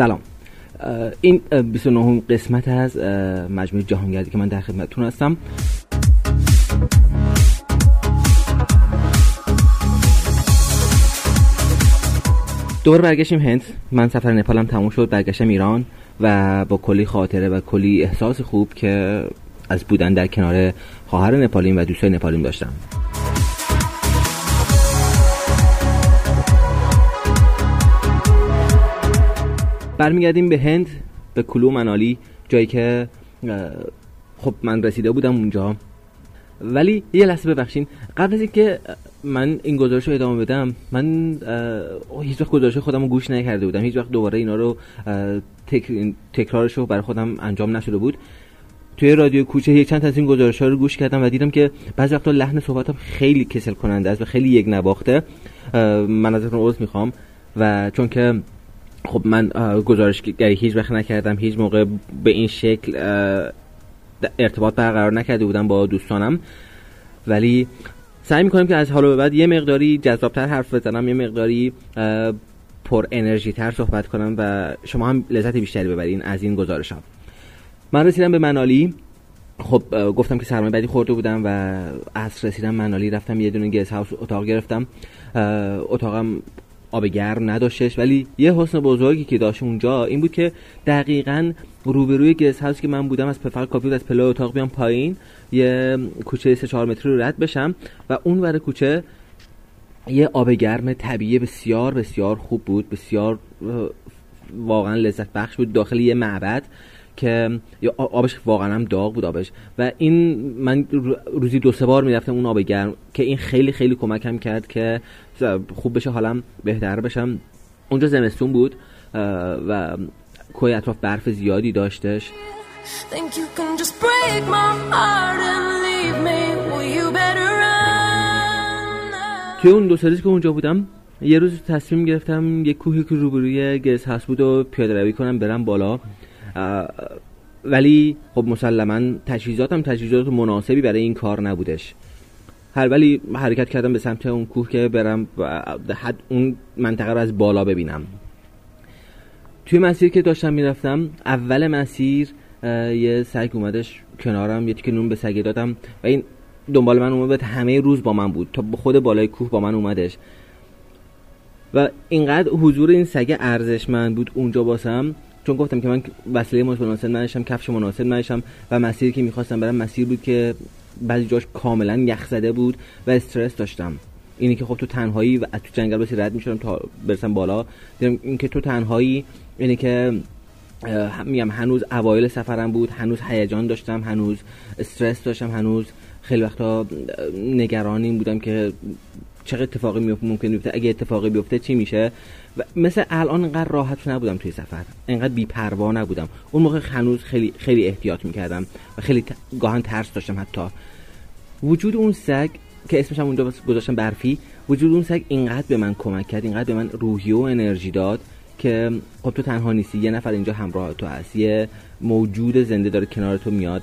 سلام. این 29 قسمت از مجموعه جهانگردی که من در خدمتتون هستم. دور برگشتیم هند. من سفر نپالم تموم شد برگشتم ایران و با کلی خاطره و کلی احساس خوب که از بودن در کنار خواهر نپالیم و دوستای نپالیم داشتم. برمیگردیم به هند به کلو منالی جایی که خب من رسیده بودم اونجا. ولی یه لحظه ببخشین قبل از اینکه من این گزارش رو ادامه بدم من هیچ وقت گزارش خودم رو گوش نکرده بودم. هیچ وقت دوباره اینا رو تکرارش رو برای خودم انجام نشده بود. توی رادیو کوچه یک چند از این گزارش ها رو گوش کردم و دیدم که بعضی وقتا لحن صحبتم خیلی کسل کننده است و خیلی یک نواخته. من ازتون عذر می‌خوام. و چون که خب من گزارشگری هیچ وقت نکردم هیچ موقع به این شکل ارتباط برقرار نکرده بودم با دوستانم. ولی سعی می‌کنم که از حالا به بعد یه مقداری جذابتر حرف بزنم یه مقداری پر انرژی تر صحبت کنم و شما هم لذت بیشتری ببرین از این گزارش ها من رسیدم به منالی. خب گفتم که سرمایه بدی خورده بودم و از رسیدم منالی رفتم یه دونه گیس هاوس اتاق گرفتم. اتاقم آب گرم نداشتش ولی یه حسن بزرگی که داشت اونجا این بود که دقیقا روبروی گس هاوس که من بودم از پفر کافی از پله اتاق بیام پایین یه کوچه سه چهار متری رو رد بشم و اون ور کوچه یه آب گرم طبیعی بسیار بسیار خوب بود بسیار واقعا لذت بخش بود. داخل یه معبد که آبش واقعا هم داغ بود آبش. و این من روزی دو سه بار می‌رفتم اون آب گرم که این خیلی خیلی کمکم کرد که خوب بشه حالم بهتر بشم. اونجا زمستون بود و کوی اطراف برف زیادی داشتش. توی اون دو سه که اونجا بودم یه روز تصمیم گرفتم یه کوهی که روبروی گز هست بود و پیاده روی کنم برم بالا. ولی خب مسلما تجهیزاتم تجهیزات مناسبی برای این کار نبودش. هر ولی حرکت کردم به سمت اون کوه که برم حد اون منطقه رو از بالا ببینم. توی مسیر که داشتم می‌رفتم اول مسیر یه سگ اومدش کنارم یه که نون به سگ دادم و این دنبال من اومد همه روز با من بود. تا خود بالای کوه با من اومدش. و اینقدر حضور این سگ ارزشمند بود اونجا باسم چون گفتم که من وسیله مناسب نداشتم کفش مناسب نداشتم و مسیری که می‌خواستم برم مسیر بود که بعضی جاش کاملا یخ زده بود و استرس داشتم. اینی که خب تو تنهایی و تو جنگل بسی رد می‌شدم تا برسم بالا. دیدم اینکه تو تنهایی اینی که میگم هنوز اوایل سفرم بود هنوز هیجان داشتم هنوز استرس داشتم هنوز خیلی وقتا نگرانی بودم که چه اتفاقی ممکن بیفته. اگه اتفاقی بیفته چی میشه؟ و مثل الان انقدر راحت نبودم توی سفر. انقدر بیپروا نبودم. اون موقع هنوز خیلی خیلی احتیاط می‌کردم و خیلی گاهن ترس داشتم حتی. وجود اون سگ که اسمش هم اونجا گذاشتم برفی وجود اون سگ اینقدر به من کمک کرد اینقدر به من روحی و انرژی داد که خب تو تنها نیستی یه نفر اینجا همراه تو هست یه موجود زنده داره کنار تو میاد.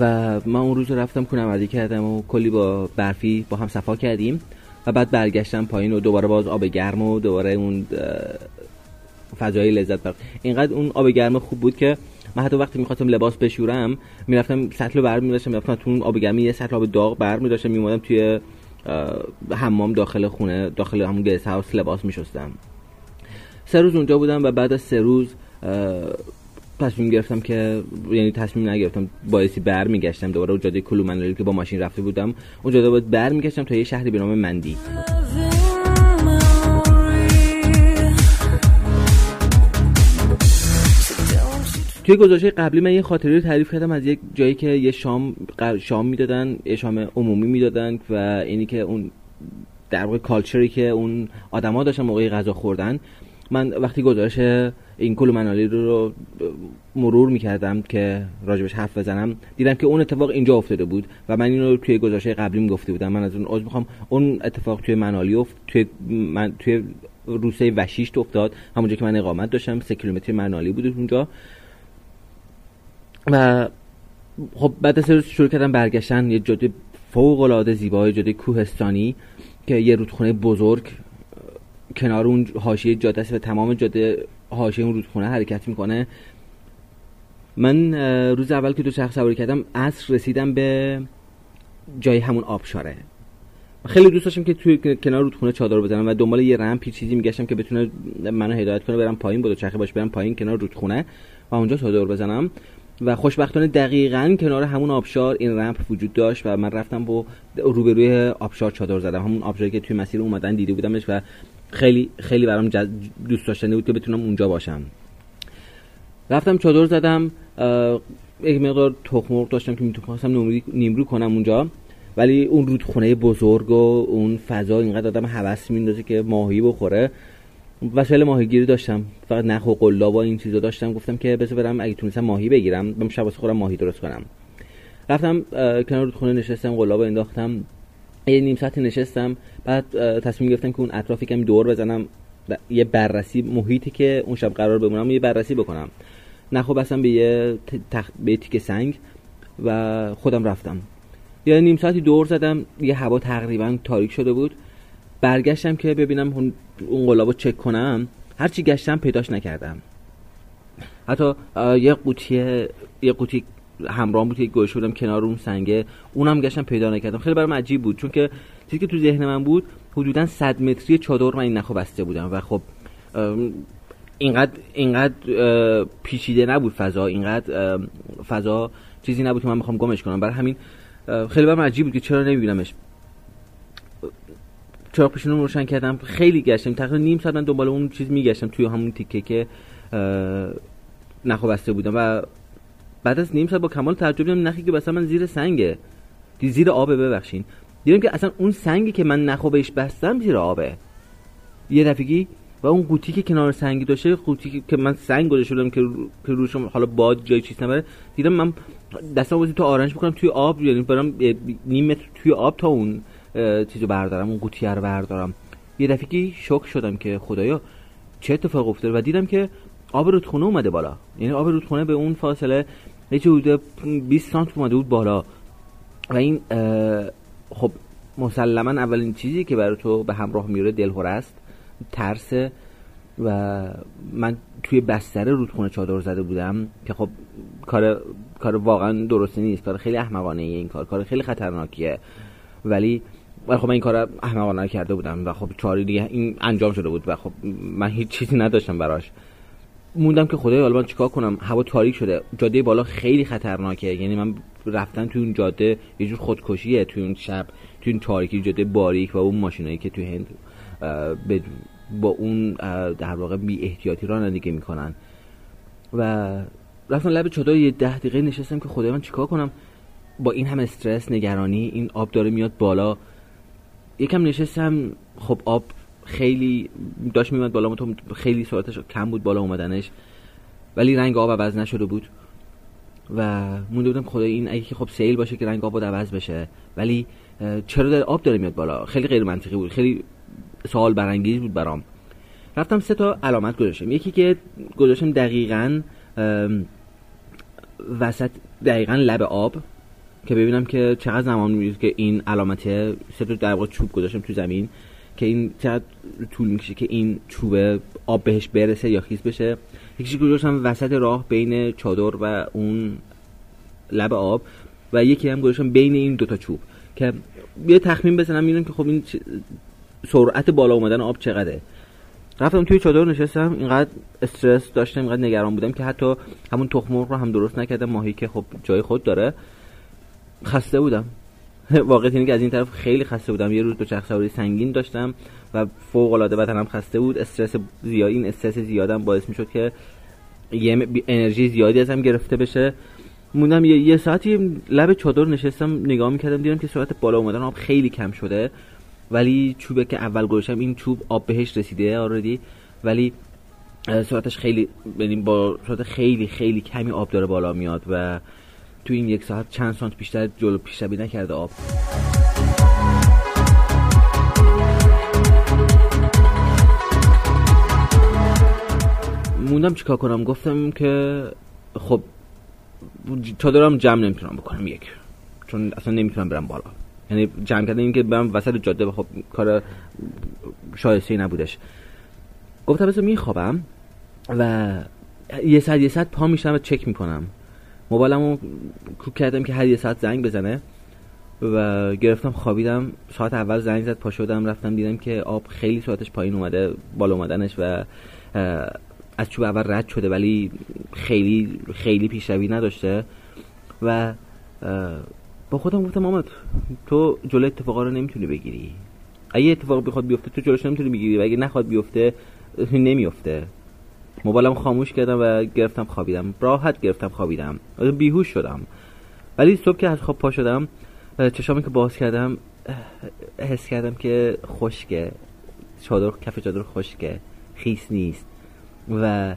و من اون روز رفتم کنم کردم و کلی با برفی با هم صفا کردیم. و بعد برگشتم پایین و دوباره باز آب گرم و دوباره اون فضای لذت بخش اینقدر اون آب گرم خوب بود که من حتی وقتی می‌خواستم لباس بشورم می‌رفتم سطل رو برمی می‌رفتم تو اون آب گرمی یه سطل آب داغ برمی داشتم توی حمام داخل خونه داخل همون گیس هاوس لباس میشستم. سه روز اونجا بودم و بعد از سه روز تصمیم گرفتم که یعنی تصمیم نگرفتم بایستی بر میگشتم دوباره جاده کلومنالی که با ماشین رفته بودم اون جاده باید بر میگشتم تا یه شهری به نام مندی. توی گزارش قبلی من یه خاطره رو تعریف کردم از یک جایی که یه شام شام می‌دادن یه شام عمومی می‌دادن و اینی که اون در واقع کالچری که اون آدما داشتن موقعی غذا خوردن من وقتی گزارش این کلو منالی رو, مرور می‌کردم که راجبش حرف بزنم دیدم که اون اتفاق اینجا افتاده بود و من اینو توی گزارش قبلیم گفته بودم. من از اون عضو می‌خوام. اون اتفاق توی منالی افت توی من توی روسیه وشیشت افتاد. همونجا که من اقامت داشتم سه کیلومتر منالی بود اونجا. و خب بعد از روز شروع کردم برگشتن. یه جاده فوق العاده زیبای جاده کوهستانی که یه رودخونه بزرگ کنار اون حاشیه جاده است و تمام جاده حاشیه اون رودخونه حرکت می‌کنه. من روز اول که دو چرخ سواری کردم عصر رسیدم به جای همون آبشاره. خیلی دوست داشتم که توی کنار رودخونه چادر بزنم و دنبال یه رمپی چیزی میگشتم که بتونه منو هدایت کنه برم پایین بود چرخه باش برم پایین کنار رودخونه و اونجا چادر بزنم. و خوشبختانه دقیقا کنار همون آبشار این رمپ وجود داشت و من رفتم با روبروی آبشار چادر زدم. همون آبشاری که توی مسیر اومدن دیده بودمش و خیلی خیلی برام دوست داشتنی بود که بتونم اونجا باشم. رفتم چادر زدم یک مقدار تخم داشتم که می‌تونستم نیمرو کنم اونجا. ولی اون رودخونه بزرگ و اون فضا اینقدر آدم هوس میندازه که ماهی بخوره. وسایل ماهیگیری داشتم. فقط نخ و قلاب و این چیزا داشتم. گفتم که بذار برم اگه تونستم ماهی بگیرم برم شب خورم ماهی درست کنم. رفتم کنار رودخونه نشستم قلاب انداختم. یه نیم ساعت نشستم بعد تصمیم گرفتم که اون اطرافی کمی دور بزنم یه بررسی محیطی که اون شب قرار بمونم یه بررسی بکنم. نخو بستم به یه تخت به تیک سنگ و خودم رفتم. یه نیم ساعتی دور زدم یه هوا تقریبا تاریک شده بود. برگشتم که ببینم اون قلابو چک کنم هرچی گشتم پیداش نکردم. حتی یه قوطی یه قوطی همراه بود که گوش بودم کنار اون سنگه. اونم گشتم پیدا نکردم. خیلی برام عجیب بود. چون که چیزی که تو ذهن من بود حدودا 100 متری چادر من این نخو بسته بودم. و خب اینقدر اینقدر پیچیده نبود فضا. اینقدر فضا چیزی نبود که من می‌خوام گمش کنم. برای همین خیلی برام عجیب بود که چرا نمیبینمش. چراغ پیشونو روشن کردم. خیلی گشتم. تقریبا نیم ساعت من دنبال اون چیز میگشتم. توی همون تیکه که نخو بسته بودم. و بعد از نیم ساعت با کمال تعجب دیدم نخی که مثلا من زیر سنگه. زیر آبه ببخشین. دیدم که اصلا اون سنگی که من نخو بهش بستم زیر آبه. یه دفعگی و اون قوطی که کنار سنگی داشته قوطی که من سنگ گذاشته بودم که روش حالا باد جای چیز نبره دیدم من دستم واسه تو آرنج بکنم توی آب یعنی برام نیم متر توی آب تا اون چیزو بردارم اون قوطی رو بردارم. یه دفعه شوک شدم که خدایا چه اتفاق افتاده و دیدم که آب رودخونه اومده بالا. یعنی آب رودخونه به اون فاصله یه حدود 20 سانت اومده بود بالا. و این خب مسلما اولین چیزی که برای تو به همراه میاره دلهوره است. ترس و من توی بستر رودخونه چادر زده بودم که خب کار کار واقعا درستی نیست. کار خیلی احمقانه این کار. کار خیلی خطرناکیه. ولی ولی خب من این کار احمقانه کرده بودم و خب چاری دیگه این انجام شده بود و خب من هیچ چیزی نداشتم براش. موندم که خدای حالا من چیکار کنم؟ هوا تاریک شده. جاده بالا خیلی خطرناکه. یعنی من رفتن توی اون جاده یه جور خودکشیه توی اون شب. توی اون تاریکی جاده باریک و اون ماشینایی که توی هند با اون در واقع بی احتیاطی رانندگی می‌کنن. و رفتم لب چادر یه ده دقیقه نشستم که خدای من چیکار کنم؟ با این هم استرس نگرانی این آب داره میاد بالا. یکم نشستم خب آب خیلی داشت میمد بالا تو خیلی سرعتش کم بود بالا اومدنش. ولی رنگ آب عوض نشده بود و مونده بودم خدای این اگه خب سیل باشه که رنگ آب عوض بشه. ولی چرا داره آب داره میاد بالا؟ خیلی غیر منطقی بود. خیلی سوال برانگیز بود برام. رفتم سه تا علامت گذاشتم. یکی که گذاشتم دقیقا وسط دقیقا لب آب که ببینم که چقدر زمان میشه که این علامت سه تا در چوب گذاشتم تو زمین. که این چقدر طول می‌کشه که این چوبه آب بهش برسه یا خیس بشه. یکیش گذاشتم وسط راه بین چادر و اون لب آب و یکی هم گذاشتم بین این دوتا چوب که یه تخمین بزنم می‌بینم که خب این سرعت بالا اومدن آب چقدره. رفتم توی چادر نشستم اینقدر استرس داشتم اینقدر نگران بودم که حتی همون تخم رو هم درست نکردم ماهی که خب جای خود داره. خسته بودم. واقعیت اینه که از این طرف خیلی خسته بودم. یه روز چرخ سواری سنگین داشتم و فوق العاده بدنم خسته بود. استرس زیاد این استرس زیادم باعث می‌شد که یه انرژی زیادی ازم گرفته بشه. موندم یه, یه ساعتی لب چادر نشستم نگاه می‌کردم دیدم که سرعت بالا اومدن آب خیلی کم شده. ولی چوبه که اول گذاشتم این چوب آب بهش رسیده آردی ولی سرعتش خیلی یعنی با سرعت خیلی خیلی کمی آب داره بالا میاد و تو این یک ساعت چند سانت بیشتر جلو پیشروی نکرده آب. موندم چیکار کنم؟ گفتم که خب تا دارم جمع نمی‌تونم بکنم یک چون اصلا نمی‌تونم برم بالا. یعنی جمع کردن این که برم وسط جاده خب کار شایسته نبودش. گفتم بس میخوابم و یه ساعت یه ساعت پا میشم و چک می‌کنم. موبایلمو کوک کردم که هر یه ساعت زنگ بزنه و گرفتم خوابیدم. ساعت اول زنگ زد پا شدم رفتم دیدم که آب خیلی ساعتش پایین اومده بالا اومدنش و از چوب اول رد شده ولی خیلی خیلی پیشروی نداشته. و با خودم گفتم محمد تو جلو اتفاقا رو نمی‌تونی بگیری. اگه اتفاق بخواد بیفته تو جلوش نمی‌تونی بگیری و اگه نخواد بیفته نمیفته موبایلم خاموش کردم و گرفتم خوابیدم. راحت گرفتم خوابیدم. بیهوش شدم. ولی صبح که از خواب پا شدم چشامی که باز کردم حس کردم که خشکه. چادر کف چادر خشکه. خیس نیست. و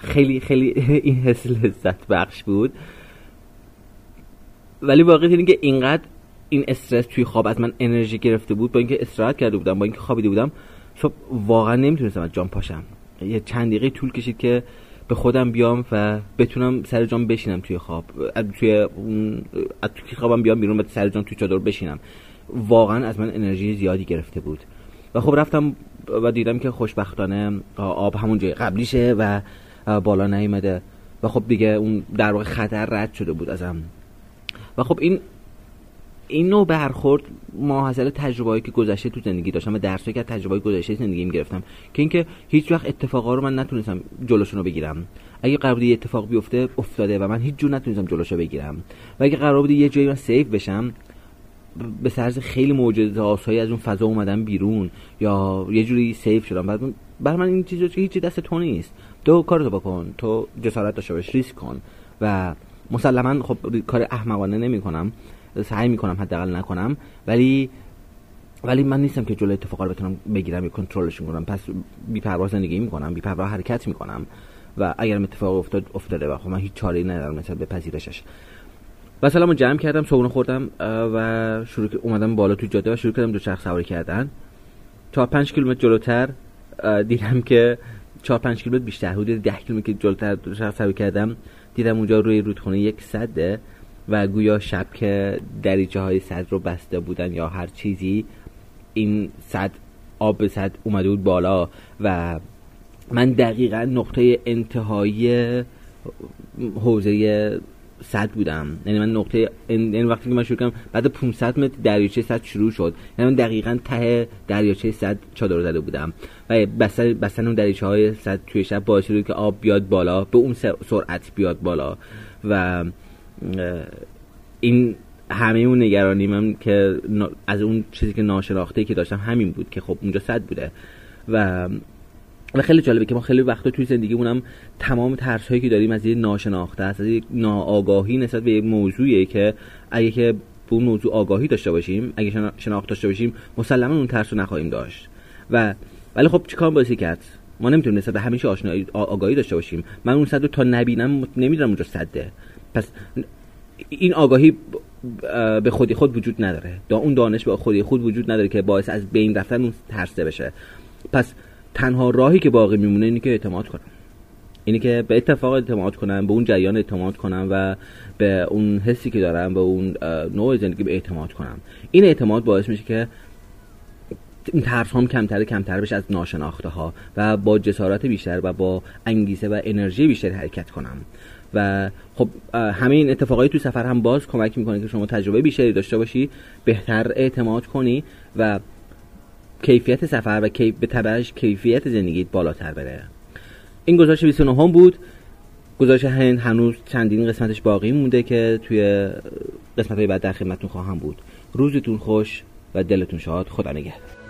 خیلی خیلی این حس لذت بخش بود. ولی واقعیت اینه که اینقدر این استرس توی خواب از من انرژی گرفته بود با اینکه استراحت کرده بودم با اینکه خوابیده بودم صبح واقعا نمی‌تونستم از جام پاشم. یه چند دقیقه طول کشید که به خودم بیام و بتونم سر جام بشینم توی خواب. توی اون توی خوابم بیام بیرون و سر جام توی چادر بشینم. واقعا از من انرژی زیادی گرفته بود. و خب رفتم و دیدم که خوشبختانه آب همون جای قبلیشه و بالا نیومده. و خب دیگه اون در واقع خطر رد شده بود ازم. و خب این این نوع برخورد ماحصل تجربه‌ای که گذشته تو زندگی داشتم و درسایی که تجربه گذشته زندگیم گرفتم که اینکه هیچ وقت اتفاقا رو من نتونستم جلوشون رو بگیرم. اگه قرار بود یه اتفاق بیفته افتاده و من هیچ جور نتونستم جلوشو بگیرم. و اگه قرار بود یه جایی من سیف بشم به سرز خیلی معجزه آسایی از اون فضا اومدم بیرون یا یه جوری سیف شدم. بعد بر من این چیزا هیچی دست تو نیست. تو کارتو بکن تو جسارت داشته باش ریسک کن. و مسلما خب کار احمقانه نمی‌کنم. سعی می‌کنم حداقل نکنم. ولی ولی من نیستم که جلوی اتفاقا رو بتونم بگیرم یا کنترلشون کنم پس بی‌پروا زندگی می‌کنم بی‌پروا حرکت می‌کنم و اگرم اتفاق افتاد افتاده و خب من هیچ چاره‌ای ندارم مثلا به پذیرشش. و سلامو جمع کردم صبحونه خوردم و شروع اومدم بالا تو جاده و شروع کردم دو چرخ سواری کردن. تا 5 کیلومتر جلوتر دیدم که 4 5 کیلومتر بیشتر حدود 10 کیلومتر جلوتر دو چرخ سواری کردم. دیدم اونجا روی رودخونه یک صده. و گویا شب که دریچه های صد رو بسته بودن یا هر چیزی این صد آب به صد اومده بود بالا و من دقیقا نقطه انتهایی حوزه صد بودم. یعنی من نقطه یعنی وقتی که من شروع کردم بعد 500 متر دریاچه صد شروع شد. یعنی من دقیقا ته دریاچه صد چادر زده بودم. و بستن بستن اون دریاچه های صد توی شب باعث شد که آب بیاد بالا به اون سرعت بیاد بالا. و این همه اون نگرانی من که از اون چیزی که ناشناخته که داشتم همین بود که خب اونجا صد بوده. و و خیلی جالبه که ما خیلی وقتا توی زندگیمونم تمام ترس هایی که داریم از یه ناشناخته است از یه ناآگاهی نسبت به یه موضوعیه که اگه که به اون موضوع آگاهی داشته باشیم اگه شناخت داشته باشیم مسلما اون ترس رو نخواهیم داشت. و ولی خب چیکار باید کرد؟ ما نمی‌تونیم نسبت به همیشه آشنایی آگاهی داشته باشیم. من اون صد رو تا نبینم نمی‌دونم اونجا صده. پس این آگاهی به خودی خود وجود نداره. دا اون دانش به خودی خود وجود نداره که باعث از بین رفتن اون ترسه بشه. پس تنها راهی که باقی میمونه اینه که اعتماد کنم. اینه که به اتفاق اعتماد کنم به اون جریان اعتماد کنم و به اون حسی که دارم به اون نوع زندگی به اعتماد کنم. این اعتماد باعث میشه که این ترس هم کمتر کمتر بشه از ناشناخته ها و با جسارت بیشتر و با انگیزه و انرژی بیشتر حرکت کنم. و خب همه این اتفاقایی تو سفر هم باز کمک می‌کنه که شما تجربه بیشتری داشته باشی بهتر اعتماد کنی و کیفیت سفر و کیف به تبعش کیفیت زندگیت بالاتر بره. این گزارش 29 هم بود. گزارش هند هنوز چندین قسمتش باقی مونده که توی قسمت های بعد در خدمتتون خواهم بود. روزتون خوش و دلتون شاد. خدا نگهدار.